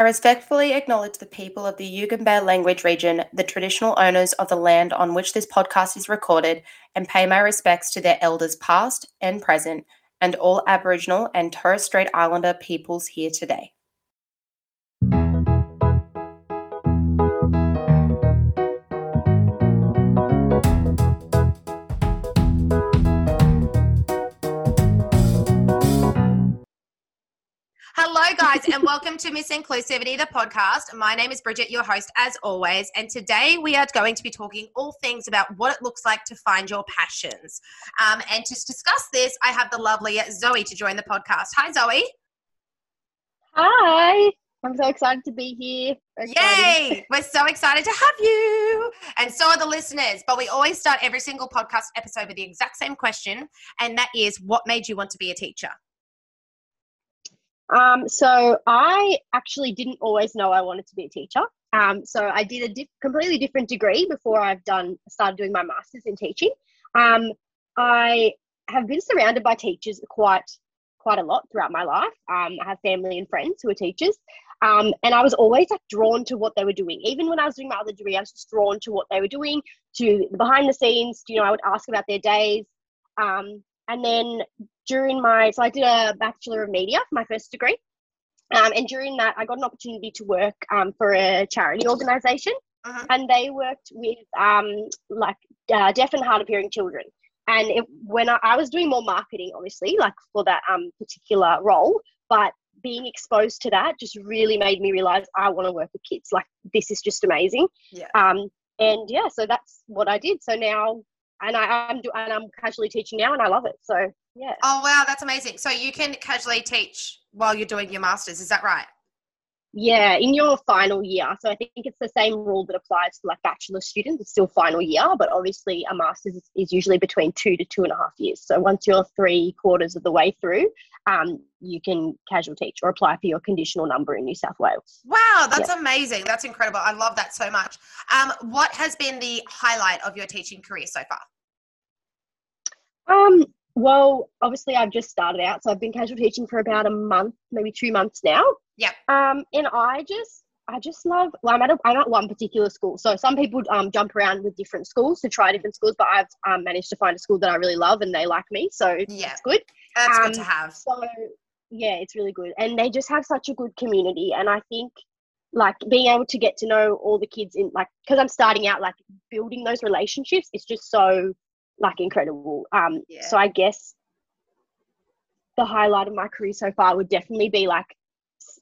I respectfully acknowledge the people of the Yugambeh language region, the traditional owners of the land on which this podcast is recorded, and pay my respects to their elders past and present, and all Aboriginal and Torres Strait Islander peoples here today. Hello, guys, and welcome to Miss Inclusivity, the podcast. My name is Bridget, your host, as always. And today we are going to be talking all things about what it looks like to find your passions. Um, and to discuss this, I have the lovely Zoe to join the podcast. Hi, Zoe. Hi. I'm so excited to be here. Yay! We're so excited to have you. And so are the listeners. But we always start every single podcast episode with the exact same question, and that is what made you want to be a teacher? Um, so I actually didn't always know I wanted to be a teacher. Um, so I did a diff- completely different degree before I've done started doing my masters in teaching. Um, I have been surrounded by teachers quite quite a lot throughout my life. Um, I have family and friends who are teachers, um, and I was always like drawn to what they were doing. Even when I was doing my other degree, I was just drawn to what they were doing, to the behind the scenes. You know, I would ask about their days. Um, and then during my, so I did a Bachelor of Media for my first degree. Um, and during that, I got an opportunity to work um, for a charity organization. Uh-huh. And they worked with um, like uh, deaf and hard of hearing children. And it, when I, I, was doing more marketing, obviously, like for that um, particular role, but being exposed to that just really made me realize I want to work with kids. Like this is just amazing. Yeah. Um, and yeah, so that's what I did. So now and I, am and I'm casually teaching now, and I love it. So yeah. Oh wow, that's amazing! So you can casually teach while you're doing your masters, is that right? Yeah, in your final year. So I think it's the same rule that applies to like bachelor students. It's still final year, but obviously a master's is, usually between two to two and a half years. So once you're three quarters of the way through, um, you can casual teach or apply for your conditional number in New South Wales. Wow, that's amazing. That's incredible. I love that so much. Um, what has been the highlight of your teaching career so far? Um, well, obviously, I've just started out, so I've been casual teaching for about a month, maybe two months now. Yeah. Um, and I just, I just love. Well, I'm at, a, I'm at one particular school, so some people um jump around with different schools to try different schools, but I've um, managed to find a school that I really love and they like me, so yeah, it's good. That's um, good to have. So yeah, it's really good, and they just have such a good community, and I think like being able to get to know all the kids in like because I'm starting out, like building those relationships, it's just so like incredible. Um, yeah. so I guess the highlight of my career so far would definitely be like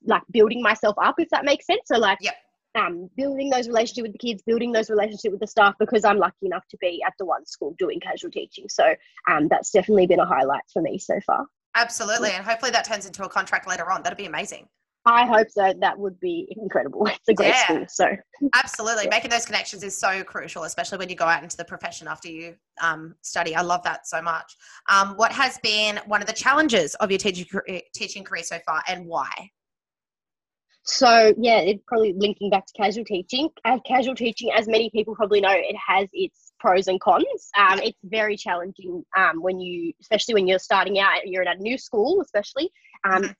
like building myself up, if that makes sense. So like, yep. um, building those relationships with the kids, building those relationships with the staff, because I'm lucky enough to be at the one school doing casual teaching. So um, that's definitely been a highlight for me so far. Absolutely, and hopefully that turns into a contract later on. That'd be amazing. I hope so. That would be incredible. It's a great yeah, school. So absolutely, yeah. making those connections is so crucial, especially when you go out into the profession after you um, study. I love that so much. Um, what has been one of the challenges of your teaching teaching career so far, and why? So yeah, it probably linking back to casual teaching. As casual teaching, as many people probably know, it has its pros and cons. Um, it's very challenging um, when you, especially when you're starting out, you're in a new school, especially. Um, mm-hmm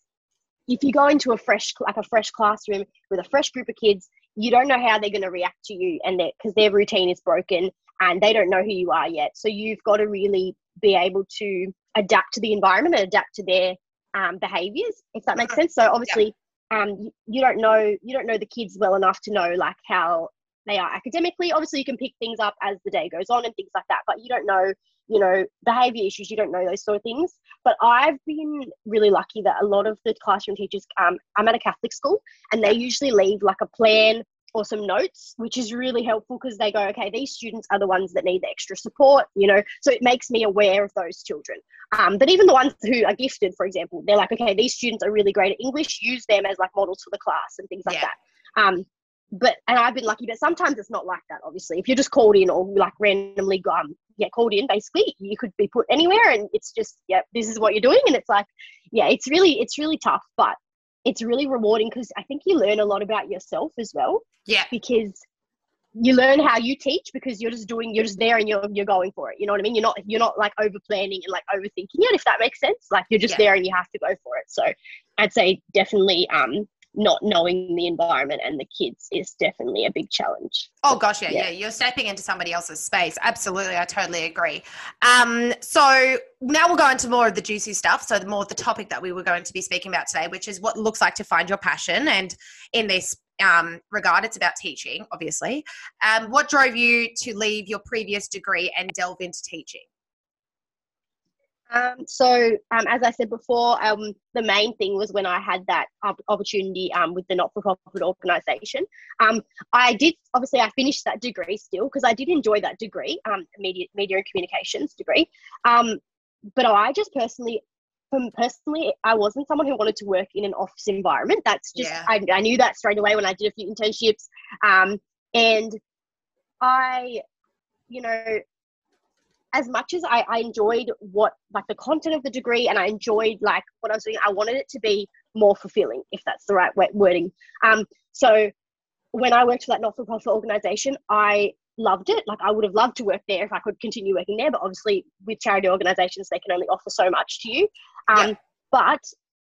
if you go into a fresh like a fresh classroom with a fresh group of kids you don't know how they're going to react to you and that because their routine is broken and they don't know who you are yet. So you've got to really be able to adapt to the environment and adapt to their um, behaviors if that makes sense. So obviously yeah. um, you, you don't know you don't know the kids well enough to know like how they are academically. Obviously you can pick things up as the day goes on and things like that but you don't know you know, behavior issues, you don't know those sort of things. But I've been really lucky that a lot of the classroom teachers, um, I'm at a Catholic school, and they usually leave like a plan or some notes, which is really helpful because they go, okay, these students are the ones that need the extra support, you know, so it makes me aware of those children. Um, but even the ones who are gifted, for example, they're like, okay, these students are really great at English, use them as like models for the class and things like yeah. that. Um, but and I've been lucky, but sometimes it's not like that. Obviously, if you're just called in or like randomly um yeah called in, basically you could be put anywhere, and it's just yeah this is what you're doing, and it's like yeah it's really it's really tough, but it's really rewarding because I think you learn a lot about yourself as well. Yeah, because you learn how you teach because you're just doing you're just there and you're you're going for it. You know what I mean? You're not you're not like over planning and like overthinking it if that makes sense. Like you're just yeah. there and you have to go for it. So I'd say definitely um not knowing the environment and the kids is definitely a big challenge. Oh gosh, yeah, yeah, yeah. You're stepping into somebody else's space. Absolutely, I totally agree. Um, so now we'll go into more of the juicy stuff. So the more of the topic that we were going to be speaking about today, which is what looks like to find your passion. And in this um, regard, it's about teaching, obviously. Um, what drove you to leave your previous degree and delve into teaching? Um, so, um, as I said before, um, the main thing was when I had that opportunity um, with the not-for-profit organisation. Um, I did obviously I finished that degree still because I did enjoy that degree, um, media, media and communications degree. but I just personally, personally, I wasn't someone who wanted to work in an office environment. That's just yeah. I, I, knew that straight away when I did a few internships, and I, you know, as much as I, I enjoyed what like the content of the degree and I enjoyed like what I was doing, I wanted it to be more fulfilling, if that's the right wording. Um, so when I worked for that not-for-profit organization, I loved it. Like I would have loved to work there if I could continue working there, but obviously with charity organizations, they can only offer so much to you. Um, yeah. But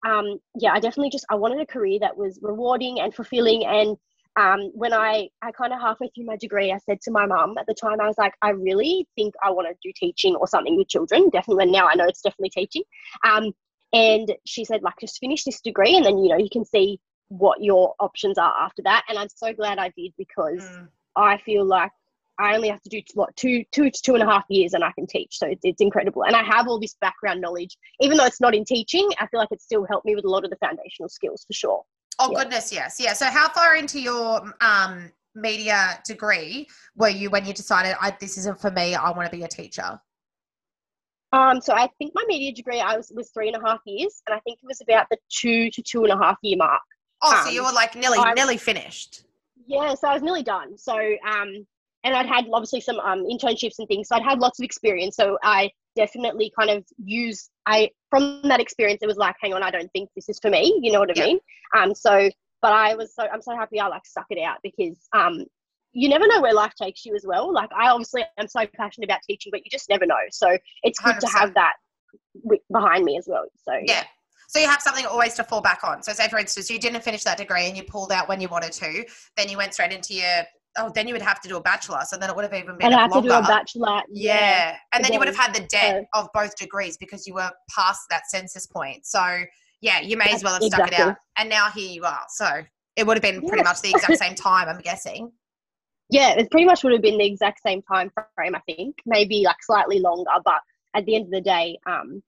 um, yeah, I definitely just I wanted a career that was rewarding and fulfilling and um, when I, I kind of halfway through my degree, I said to my mum at the time, I was like, I really think I want to do teaching or something with children. Definitely, now I know it's definitely teaching. Um, and she said, like, just finish this degree and then, you know, you can see what your options are after that. And I'm so glad I did because mm. I feel like I only have to do what two, two to two and a half years and I can teach. So it's, it's incredible. And I have all this background knowledge, even though it's not in teaching, I feel like it still helped me with a lot of the foundational skills for sure. Oh yeah. goodness, yes, yeah. So how far into your um, media degree were you when you decided I, this isn't for me? I want to be a teacher. Um, so I think my media degree I was was three and a half years, and I think it was about the two to two and a half year mark. Oh, um, so you were like nearly I, nearly finished. Yeah, so I was nearly done. So um, and I'd had obviously some um internships and things, so I'd had lots of experience. So I definitely kind of use I from that experience it was like hang on I don't think this is for me you know what I yeah. mean um so but I was so I'm so happy I like stuck it out because um you never know where life takes you as well like I obviously am so passionate about teaching but you just never know so it's good 100%. to have that behind me as well so yeah. yeah. So you have something always to fall back on. So say for instance, you didn't finish that degree and you pulled out when you wanted to, then you went straight into your oh, then you would have to do a bachelor. So then it would have even been. I'd have longer. to do a bachelor. Yeah, yeah. and then you would have had the debt of both degrees because you were past that census point. So yeah, you may as well have exactly. stuck it out. And now here you are. So it would have been pretty much the exact same time. I'm guessing. Yeah, it pretty much would have been the exact same time frame. I think maybe like slightly longer, but at the end of the day, um,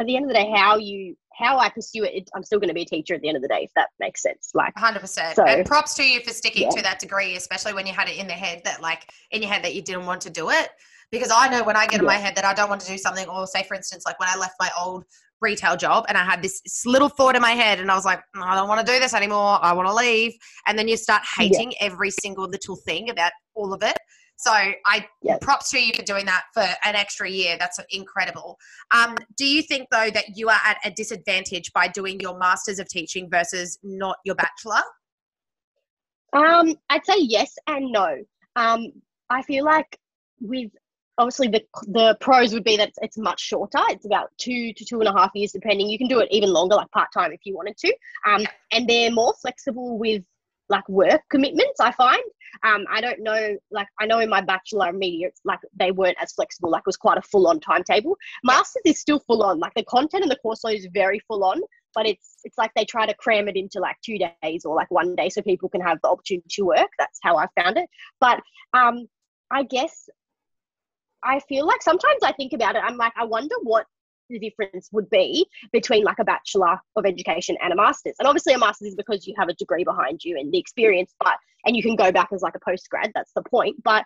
at the end of the day, how you how I pursue it, it I'm still going to be a teacher at the end of the day, if that makes sense. Like 100%. So, and props to you for sticking yeah. to that degree, especially when you had it in the head that, like, in your head that you didn't want to do it. Because I know when I get in my head that I don't want to do something, or say, for instance, like when I left my old retail job and I had this little thought in my head and I was like, I don't want to do this anymore. I want to leave. And then you start hating yeah. every single little thing about all of it. So I props to you for doing that for an extra year. That's incredible. Um, do you think though that you are at a disadvantage by doing your masters of teaching versus not your bachelor? Um, I'd say yes and no. Um, I feel like with obviously the the pros would be that it's, it's, much shorter. It's about two to two and a half years, depending. You can do it even longer, like part time, if you wanted to. Um, and they're more flexible with like work commitments. I find. Um, I don't know, like I know in my bachelor media, it's like they weren't as flexible. Like it was quite a full on timetable. Masters is still full on. Like the content and the course load is very full on, but it's it's like they try to cram it into like two days or like one day so people can have the opportunity to work. That's how I found it. But um, I guess I feel like sometimes I think about it. I'm like, I wonder what the difference would be between like a bachelor of education and a master's. And obviously, a master's is because you have a degree behind you and the experience, but and you can go back as like a post grad. That's the point. But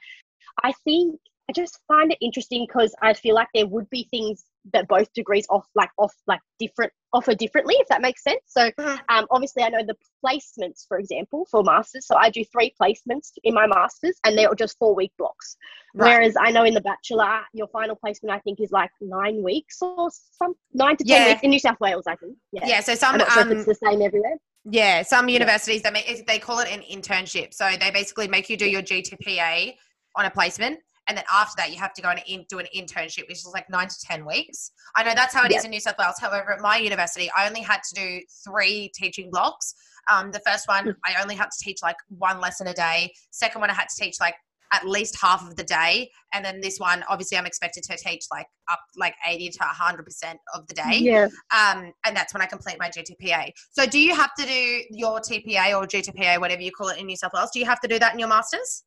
I think I just find it interesting because I feel like there would be things that both degrees off like off like different offer differently if that makes sense. So mm-hmm. um, obviously i know the placements for example for masters. So i do three placements in my masters and they're just four week blocks. Right. whereas i know in the bachelor your final placement i think is like nine weeks or some nine to ten yeah. weeks in new south wales i think. Yeah, yeah so some I'm not sure um, if it's the same everywhere. yeah some universities yeah. they make, they call it an internship. So they basically make you do your gtpa on a placement and then after that you have to go and in, do an internship which is like nine to ten weeks. I know that's how it is in new south wales. However at my university i only had to do three teaching blocks. Um, the first one, I only had to teach like one lesson a day. Second one, I had to teach like at least half of the day. And then this one obviously i'm expected to teach like up like 80 to 100% of the day. Yeah. um, and that's when i complete my gtpa so do you have to do your tpa or gtpa whatever you call it in new south wales? Do you have to do that in your masters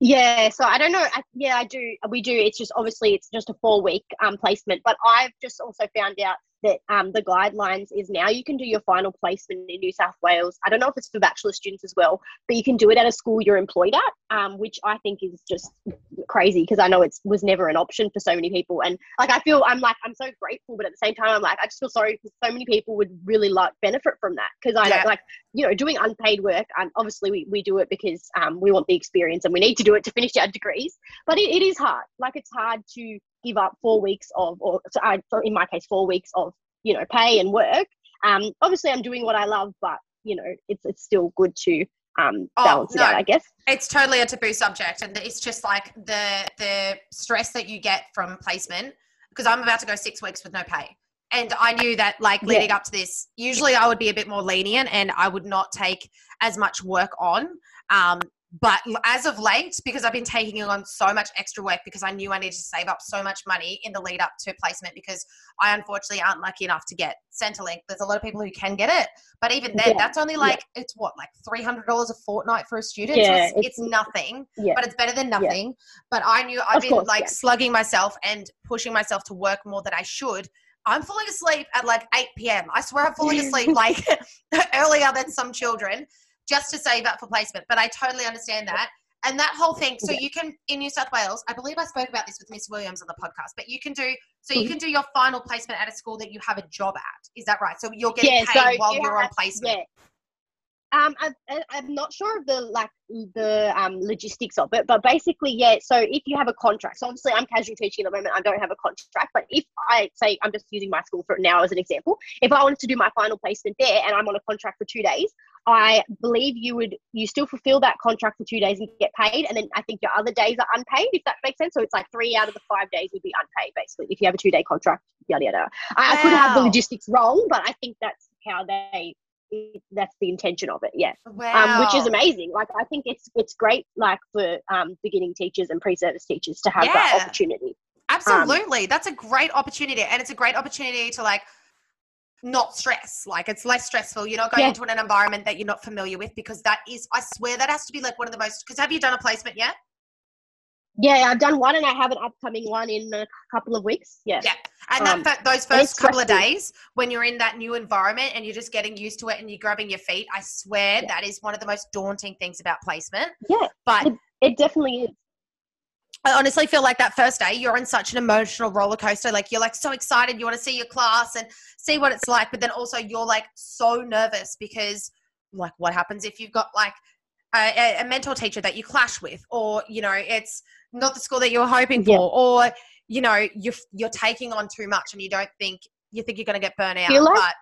Yeah, so I don't know. I, yeah, I do. We do. It's just obviously it's just a four week um, placement, but I've just also found out that um, the guidelines is now you can do your final placement in New South Wales. I don't know if it's for bachelor students as well, but you can do it at a school you're employed at, um, which I think is just crazy because I know it was never an option for so many people. And like I feel I'm like I'm so grateful, but at the same time I'm like I just feel sorry because so many people would really like benefit from that because I Yeah. like you know doing unpaid work. And obviously we, we do it because um, we want the experience and we need to do it to finish our degrees. But it, it is hard. Like it's hard to give up four weeks of, or so I, so in my case, four weeks of you know pay and work. Um, obviously I'm doing what I love, but you know it's it's still good to um Oh, no. it out. I guess. it's totally a taboo subject and it's just like the the stress that you get from placement because i'm about to go six weeks with no pay and i knew that like Yeah. leading up to this usually i would be a bit more lenient and i would not take as much work on um, but as of late because i've been taking on so much extra work because i knew i needed to save up so much money in the lead up to placement because i unfortunately aren't lucky enough to get centrelink there's a lot of people who can get it but even then Yeah. that's only Yeah. like it's what like $300 a fortnight for a student so Yeah, it's, it's- it's nothing Yeah. but it's better than nothing. But I knew I've Of been course, like yeah. slugging myself and pushing myself to work more than I should. I'm falling asleep at like 8 p.m. I swear I'm falling asleep like earlier than some children just to save up for placement. But I totally understand that. And that whole thing, so you can in New South Wales, I believe I spoke about this with Miss Williams on the podcast, but you can do so you Mhm. can do your final placement at a school that you have a job at. Is that right? So you're getting Yeah, paid so while you you're on placement. Yeah. Um, I, I'm not sure of the like the um, logistics of it, but basically, yeah. So if you have a contract, so obviously I'm casual teaching at the moment. I don't have a contract, but if I say I'm just using my school for now as an example, if I wanted to do my final placement there and I'm on a contract for two days, I believe you would you still fulfill that contract for two days and get paid, and then I think your other days are unpaid. If that makes sense, so it's like three out of the five days would be unpaid basically if you have a two day contract. Yada yada. I, I could have the logistics wrong, but I think that's how they that's the intention of it yeah Wow. um, which is amazing like i think it's it's great like for um, beginning teachers and pre-service teachers to have Yeah. that opportunity Absolutely. That's a great opportunity. And it's a great opportunity to like not stress. Like it's less stressful. You're not going Yeah. into an environment that you're not familiar with because that is, I swear, that has to be like one of the most. Because have you done a placement yet? Yeah i've done one and i have an upcoming one in a couple of weeks yeah Yeah. And Um, that, those first couple of days when you're in that new environment and you're just getting used to it and you're grabbing your feet, I swear Yeah. that is one of the most daunting things about placement. yeah But it definitely is I honestly feel like that first day you're on such an emotional roller coaster. Like you're like so excited, you want to see your class and see what it's like, but then also you're like so nervous because like what happens if you've got like a, a- mentor teacher that you clash with, or you know it's not the school that you were hoping for, Yeah. or you know you're you're taking on too much and you don't think you think you're going to get burnt out, like- but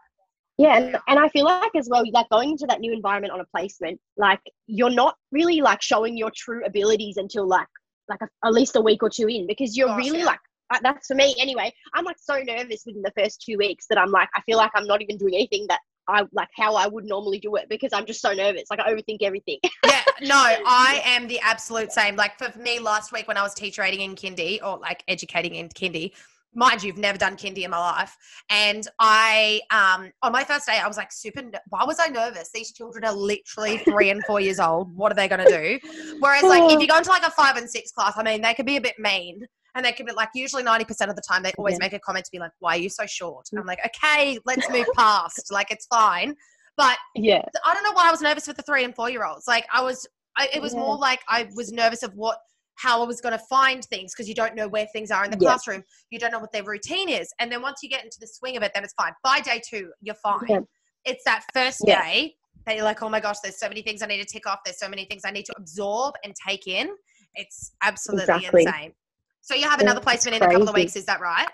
Yeah, and, and I feel like as well, like going into that new environment on a placement, like you're not really like showing your true abilities until like like a, at least a week or two in because you're Gosh, really yeah. like uh, that's for me anyway. I'm like so nervous within the first two weeks that I'm like I feel like I'm not even doing anything that I like how I would normally do it because I'm just so nervous. Like I overthink everything. yeah, no, I am the absolute same. Like for me, last week when I was teacher aiding in kindy or like educating in kindy, mind you, you've never done kindy in my life, and I um on my first day I was like super. Why was I nervous? These children are literally three and four years old. What are they going to do? Whereas like if you go into like a five and six class, I mean they could be a bit mean. And they can be like, usually 90% of the time, they always Yeah. make a comment to be like, why are you so short? And I'm like, okay, let's move past. Like, it's fine. But yeah, I don't know why I was nervous with the three and four year olds. Like I was, I, it was Yeah. more like I was nervous of what, how I was going to find things because you don't know where things are in the Yeah. classroom. You don't know what their routine is, and then once you get into the swing of it, then it's fine. By day two, you're fine. It's that first day that you're like, oh my gosh, there's so many things I need to tick off. There's so many things I need to absorb and take in. It's absolutely Exactly. insane. So you have another placement in a couple of weeks, is that right?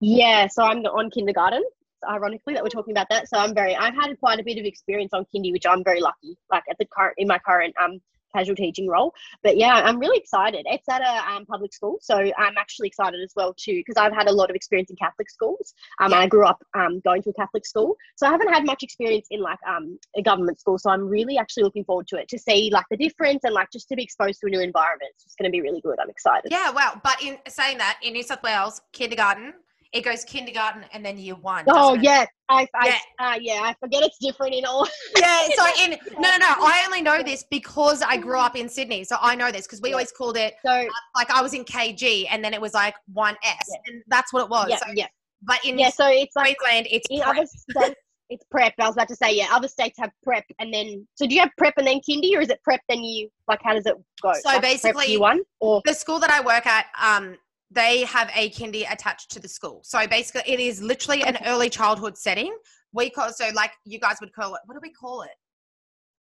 yeah. So I'm on kindergarten. Ironically, that we're talking about that. So I'm very. I've had quite a bit of experience on kindy, which I'm very lucky. Like at the current in my current um casual teaching role. But yeah, I'm really excited. It's at a um, public school, so I'm actually excited as well too because I've had a lot of experience in Catholic schools. Um, yeah. I grew up um, going to a Catholic school, so I haven't had much experience in like um, a government school. So I'm really actually looking forward to it to see like the difference and like just to be exposed to a new environment. It's going to be really good. I'm excited. Yeah, well, but in saying that, in New South Wales, kindergarten it goes kindergarten and then year one. Oh yeah, I, I yeah. Uh, yeah, I forget it's different in all. yeah, so in no, no, no, I only know this because I grew up in Sydney, so I know this because we yeah. always called it so uh, like I was in KG and then it was like one S, yeah. and that's what it was. Yeah, so, yeah. But in yeah, so it's like Queensland, it's in prep. other states. It's prep. I was about to say, yeah, other states have prep, and then so do you have prep and then kindy, or is it prep then you like? How does it go? So like basically, one or the school that I work at, um, they have a kindy attached to the school. So basically, it is literally an early childhood setting. We call so like you guys would call it. What do we call it?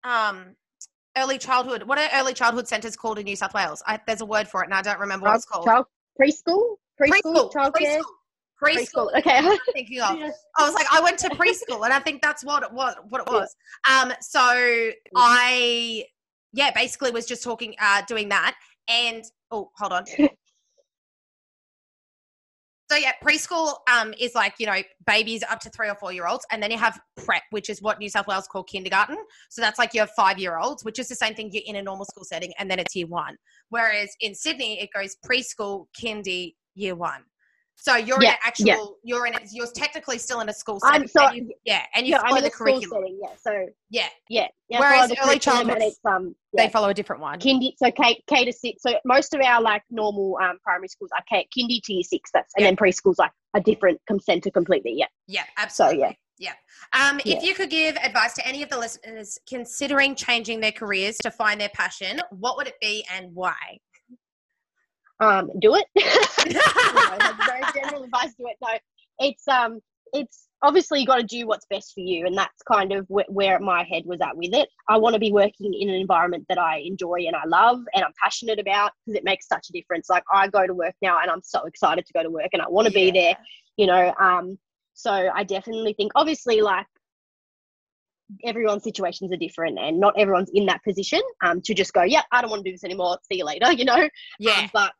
Um, early childhood. What are early childhood centres called in New South Wales? I, there's a word for it, and I don't remember what it's called. Child, preschool. Preschool. Preschool. Preschool. preschool. preschool. Okay. thinking of. I was like, I went to preschool, and I think that's what it was. What it was. Um. So I, yeah, basically was just talking, uh, doing that, and oh, hold on. So yeah, preschool um, is like you know babies up to three or four year olds, and then you have prep, which is what New South Wales call kindergarten. So that's like your five year olds, which is the same thing you're in a normal school setting, and then it's year one. Whereas in Sydney, it goes preschool, kindy, year one. So you're yeah, in an actual, yeah. you're in, a, you're technically still in a school setting. So, and you, yeah, and you yeah, follow the curriculum. Setting, yeah, so yeah, yeah. yeah Whereas early childhood, um, they follow a different one. Kindy, so K, K to six. So most of our like normal um, primary schools are K, kindy to year six. That's and then preschool's like a different center completely. Yeah. Yeah, absolutely. So yeah. Yeah. Um, yeah. If you could give advice to any of the listeners considering changing their careers to find their passion, what would it be and why? Um, do it. you know, very general advice. Do it. No, it's um, it's obviously you got to do what's best for you, and that's kind of wh- where my head was at with it. I want to be working in an environment that I enjoy and I love and I'm passionate about because it makes such a difference. Like I go to work now and I'm so excited to go to work and I want to yeah. be there. You know, um, so I definitely think obviously like everyone's situations are different and not everyone's in that position um, to just go, yeah, I don't want to do this anymore. See you later, you know? Yeah. Um, but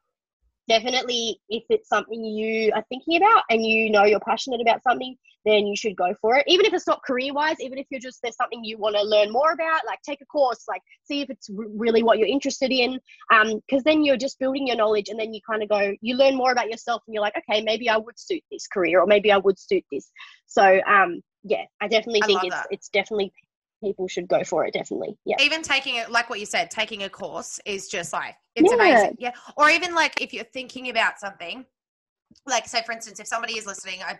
definitely if it's something you are thinking about and you know you're passionate about something then you should go for it even if it's not career wise even if you're just there's something you want to learn more about like take a course like see if it's really what you're interested in um because then you're just building your knowledge and then you kind of go you learn more about yourself and you're like okay maybe i would suit this career or maybe i would suit this so um yeah i definitely I think it's that. it's definitely people should go for it definitely. Yeah. Even taking it like what you said taking a course is just like it's yeah. amazing. Yeah. Or even like if you're thinking about something like say for instance if somebody is listening I,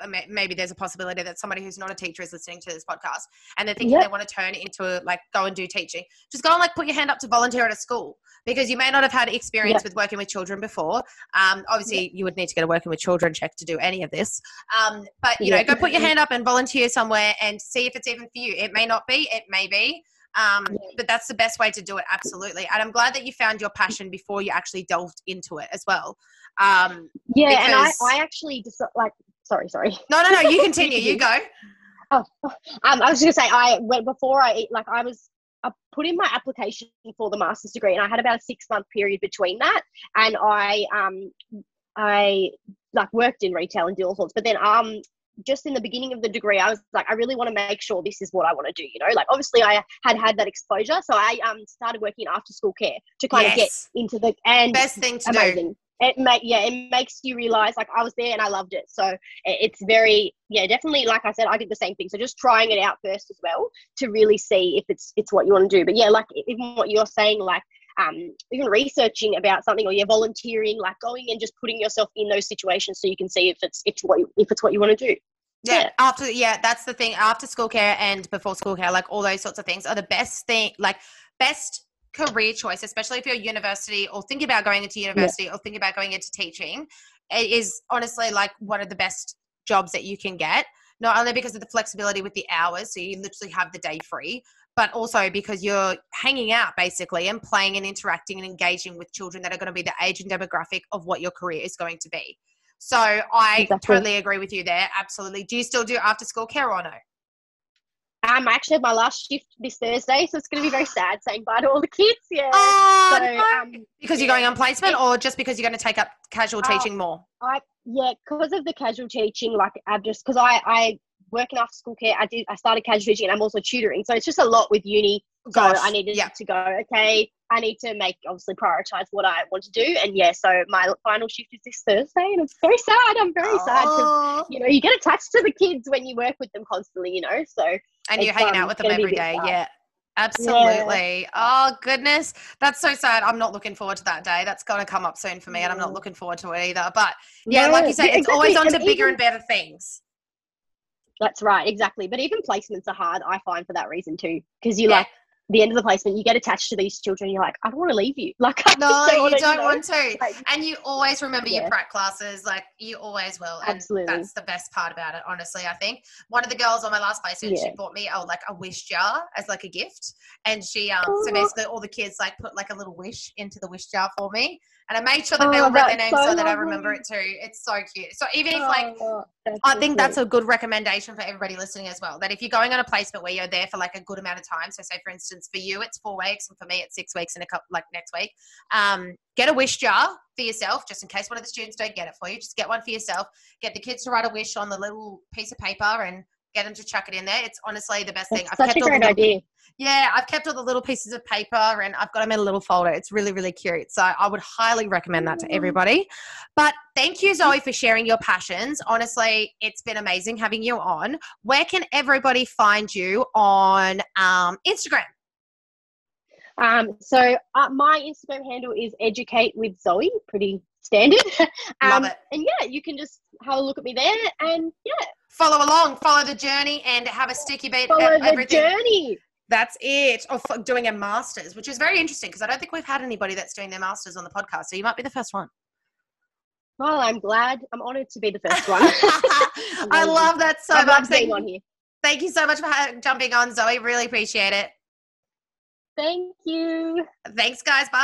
I, maybe there's a possibility that somebody who's not a teacher is listening to this podcast and they're thinking yep. they want to turn into a, like go and do teaching just go and like put your hand up to volunteer at a school because you may not have had experience yep. with working with children before um, obviously yep. you would need to get a working with children check to do any of this um, but you know go put your hand up and volunteer somewhere and see if it's even for you it may not be it may be um, but that's the best way to do it absolutely and i'm glad that you found your passion before you actually delved into it as well um, yeah, because... and I, I actually just like sorry, sorry. No, no, no. You continue. you go. Oh, um, I was just gonna say I went before I like I was I put in my application for the master's degree, and I had about a six month period between that, and I um I like worked in retail and did all sorts, but then um just in the beginning of the degree, I was like, I really want to make sure this is what I want to do. You know, like obviously I had had that exposure, so I um started working in after school care to kind yes. of get into the and best thing to amazing. do it make yeah it makes you realize like i was there and i loved it so it's very yeah definitely like i said i did the same thing so just trying it out first as well to really see if it's it's what you want to do but yeah like even what you're saying like um, even researching about something or you're volunteering like going and just putting yourself in those situations so you can see if it's if what you, if it's what you want to do yeah, yeah, after yeah that's the thing after school care and before school care like all those sorts of things are the best thing like best career choice, especially if you're university or thinking about going into university yeah. or thinking about going into teaching, it is honestly like one of the best jobs that you can get. Not only because of the flexibility with the hours, so you literally have the day free, but also because you're hanging out basically and playing and interacting and engaging with children that are going to be the age and demographic of what your career is going to be. So I exactly. totally agree with you there. Absolutely. Do you still do after school care or no? Um, I actually have my last shift this Thursday, so it's going to be very sad saying bye to all the kids. Yeah. Oh, so, no. um, because you're yeah. going on placement, or just because you're going to take up casual Oh, teaching more? I yeah, because of the casual teaching, like I've just because I I work in after school care. I did I started casual teaching and I'm also tutoring, so it's just a lot with uni. So Gosh, I needed yeah. to go. Okay, I need to make obviously prioritize what I want to do, and yeah, so my final shift is this Thursday, and it's very sad. I'm very sad because you know you get attached to the kids when you work with them constantly. You know, so and you're hanging um, out with them gonna be a every bit day. sad. Yeah. Absolutely. Oh goodness, that's so sad. I'm not looking forward to that day. That's going to come up soon for me, and I'm not looking forward to it either. But yeah, like you say, yeah, it's always on to bigger even- and better things. That's right, exactly. But even placements are hard, I find, for that reason too. Because you Yeah. like the end of the placement, you get attached to these children. You're like, I don't want to leave you. Like, I No, just you don't know, want to. like, And you always remember your Yeah. prac classes, like you always will. And Absolutely. that's the best part about it, honestly. I think one of the girls on my last placement, she bought me oh like a wish jar as like a gift. And she um so basically all the kids like put like a little wish into the wish jar for me. And I made sure that they Oh, all wrote their names so, so that I remember it too. It's so cute. So even if like Oh, I so think that's a good recommendation for everybody listening as well. That if you're going on a placement where you're there for like a good amount of time, so say for instance for you it's four weeks and for me it's six weeks in a couple like next week, um, get a wish jar for yourself just in case one of the students don't get it for you. Just get one for yourself. Get the kids to write a wish on the little piece of paper and get them to chuck it in there. It's honestly the best thing. That's such a all the great little- idea. yeah, I've kept all the little pieces of paper and I've got them in a little folder. It's really, really cute. So I would highly recommend that to everybody. But thank you, Zoe, for sharing your passions. Honestly, it's been amazing having you on. Where can everybody find you on um, Instagram? Um, so uh, my Instagram handle is educate with Zoe, pretty standard. Love um, it. And yeah, you can just have a look at me there, and yeah, Follow along, follow the journey, and have a sticky beat follow the everything. journey. That's it. Or f- doing a master's, which is very interesting because I don't think we've had anybody that's doing their master's on the podcast. So you might be the first one. Well, I'm glad. I'm honoured to be the first one. I love that so I've much. Thank, on here. thank you so much for jumping on, Zoe. Really appreciate it. Thank you. Thanks, guys. Bye.